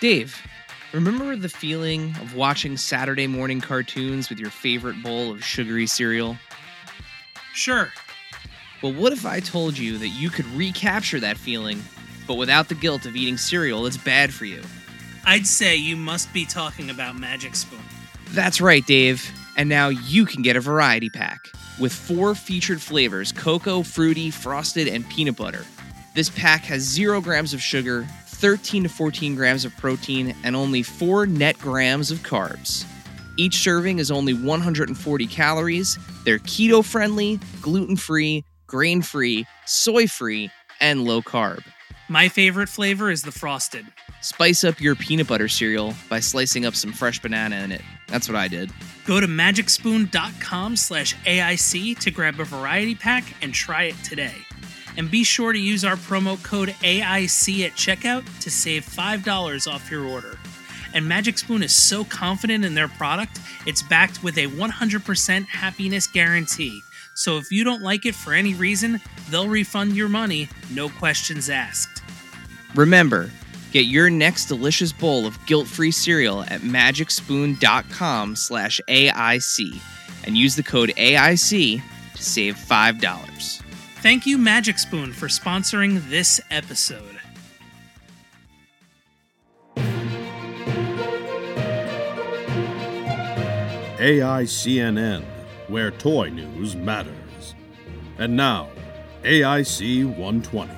Dave, remember the feeling of watching Saturday morning cartoons with your favorite bowl of sugary cereal? Sure. Well, what if I told you that you could recapture that feeling, but without the guilt of eating cereal that's bad for you? I'd say you must be talking about Magic Spoon. That's right, Dave. And now you can get a variety pack with four featured flavors cocoa, fruity, frosted, and peanut butter. This pack has zero grams of sugar, 13 to 14 grams of protein, and only 4 net grams of carbs. Each serving is only 140 calories. They're keto friendly, gluten free, grain free, soy free, and low carb. My favorite flavor is the frosted. Spice up your peanut butter cereal by slicing up some fresh banana in it. That's what I did. Go to magicspoon.com slash AIC to grab a variety pack and try it today. And be sure to use our promo code AIC at checkout to save $5 off your order. And Magic Spoon is so confident in their product, it's backed with a 100% happiness guarantee. So if you don't like it for any reason, they'll refund your money, no questions asked. Remember, get your next delicious bowl of guilt-free cereal at magicspoon.com slash AIC and use the code AIC to save $5. Thank you, Magic Spoon, for sponsoring this episode. AICNN, where toy news matters. And now, AIC 120.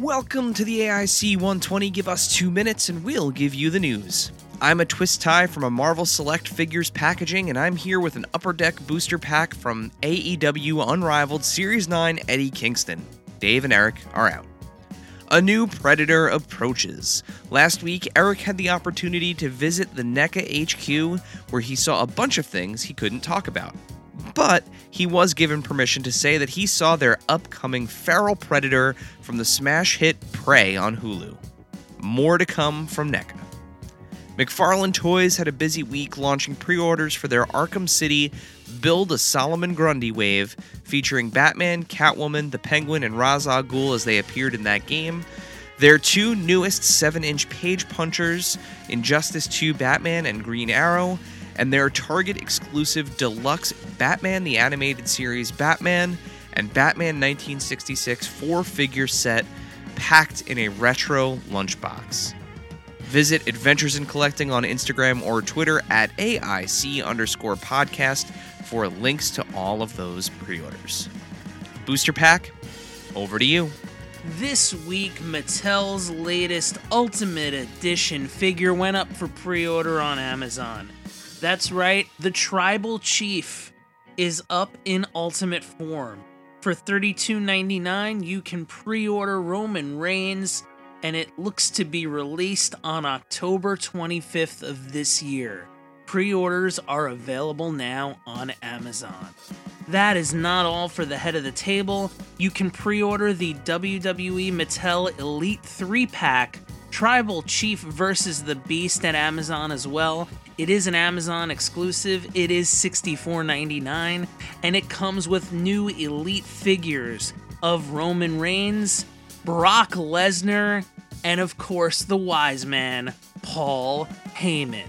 Welcome to the AIC 120. Give us two minutes and we'll give you the news. I'm a twist tie from a Marvel Select Figures packaging, and I'm here with an Upper Deck booster pack from AEW Unrivaled Series 9 Eddie Kingston. Dave and Eric are out. A new predator approaches. Last week, Eric had the opportunity to visit the NECA HQ where he saw a bunch of things he couldn't talk about. But he was given permission to say that he saw their upcoming feral predator from the smash hit Prey on Hulu. More to come from NECA. McFarlane Toys had a busy week launching pre orders for their Arkham City Build a Solomon Grundy wave featuring Batman, Catwoman, the Penguin, and Ra's al Ghul as they appeared in that game. Their two newest 7 inch page punchers, Injustice 2 Batman and Green Arrow, and their Target exclusive deluxe Batman the Animated Series Batman and Batman 1966 four figure set packed in a retro lunchbox. Visit Adventures in Collecting on Instagram or Twitter at AIC underscore podcast for links to all of those pre orders. Booster Pack, over to you. This week, Mattel's latest Ultimate Edition figure went up for pre order on Amazon. That's right, the Tribal Chief is up in Ultimate form. For $32.99, you can pre order Roman Reigns, and it looks to be released on October 25th of this year. Pre orders are available now on Amazon. That is not all for the head of the table. You can pre order the WWE Mattel Elite 3 pack Tribal Chief versus the Beast at Amazon as well. It is an Amazon exclusive. It is $64.99 and it comes with new elite figures of Roman Reigns, Brock Lesnar, and of course the wise man, Paul Heyman.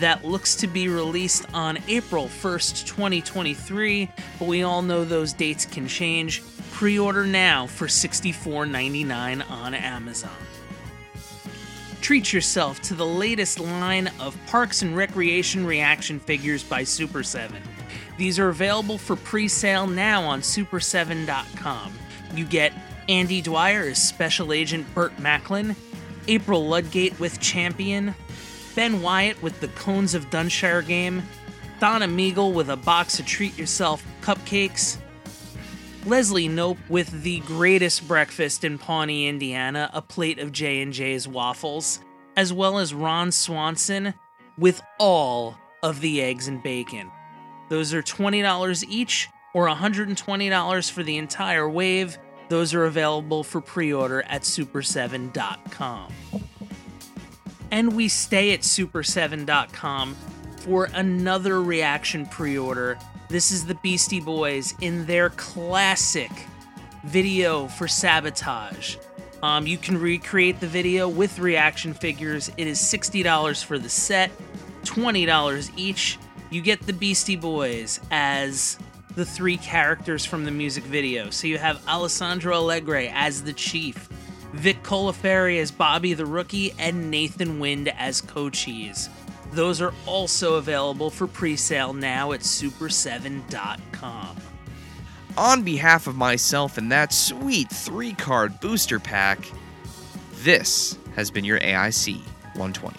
That looks to be released on April 1st, 2023, but we all know those dates can change. Pre order now for $64.99 on Amazon. Treat yourself to the latest line of Parks and Recreation reaction figures by Super 7. These are available for pre sale now on Super7.com. You get Andy Dwyer as Special Agent Burt Macklin, April Ludgate with Champion, Ben Wyatt with the Cones of Dunshire game, Donna Meagle with a box of treat yourself cupcakes, Leslie Knope with the greatest breakfast in Pawnee, Indiana, a plate of J&J's waffles, as well as Ron Swanson with all of the eggs and bacon. Those are $20 each or $120 for the entire wave. Those are available for pre-order at super7.com. And we stay at super7.com for another reaction pre order. This is the Beastie Boys in their classic video for Sabotage. Um, you can recreate the video with reaction figures. It is $60 for the set, $20 each. You get the Beastie Boys as the three characters from the music video. So you have Alasondro Alegré as the chief, Vic Colfari as Bobby the Rookie, and Nathan Wind as Cochise. Those are also available for pre sale now at super7.com. On behalf of myself and that sweet three card booster pack, this has been your AIC 120.